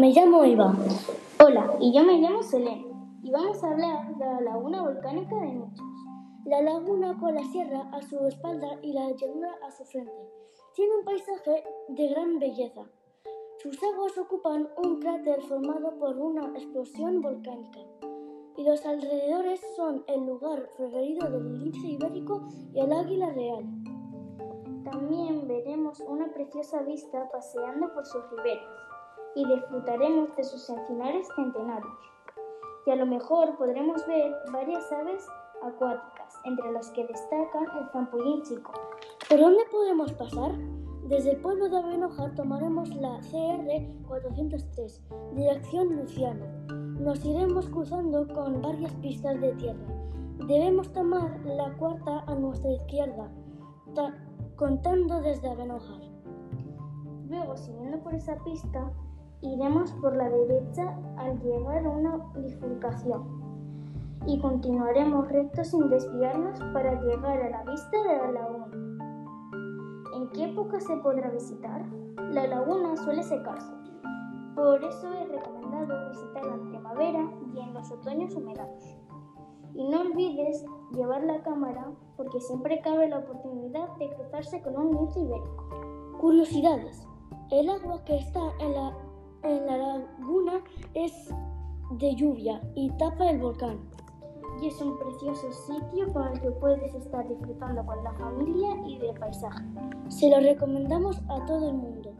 Me llamo Eva. Hola, y yo me llamo Selene. Y vamos a hablar de la laguna volcánica de Nichos. La laguna con la sierra a su espalda y la llanura a su frente. Tiene un paisaje de gran belleza. Sus aguas ocupan un cráter formado por una explosión volcánica. Y los alrededores son el lugar preferido del lince ibérico y el águila real. También veremos una preciosa vista paseando por sus riberas y disfrutaremos de sus encinares centenarios. Y a lo mejor podremos ver varias aves acuáticas, entre las que destacan el zampullín chico. ¿Por dónde podemos pasar? Desde el pueblo de Avenojar tomaremos la CR 403, dirección Luciano. Nos iremos cruzando con varias pistas de tierra. Debemos tomar la cuarta a nuestra izquierda, contando desde Avenojar. Luego, siguiendo por esa pista, iremos por la derecha al llegar a una bifurcación y continuaremos recto sin desviarnos para llegar a la vista de la laguna. ¿En qué época se podrá visitar? La laguna suele secarse, por eso es recomendado visitarla en primavera y en los otoños húmedos. Y no olvides llevar la cámara porque siempre cabe la oportunidad de cruzarse con un lince ibérico. Curiosidades. El agua que está en la en la laguna es de lluvia y tapa el volcán. Y es un precioso sitio con el que puedes estar disfrutando con la familia y del paisaje. Se lo recomendamos a todo el mundo.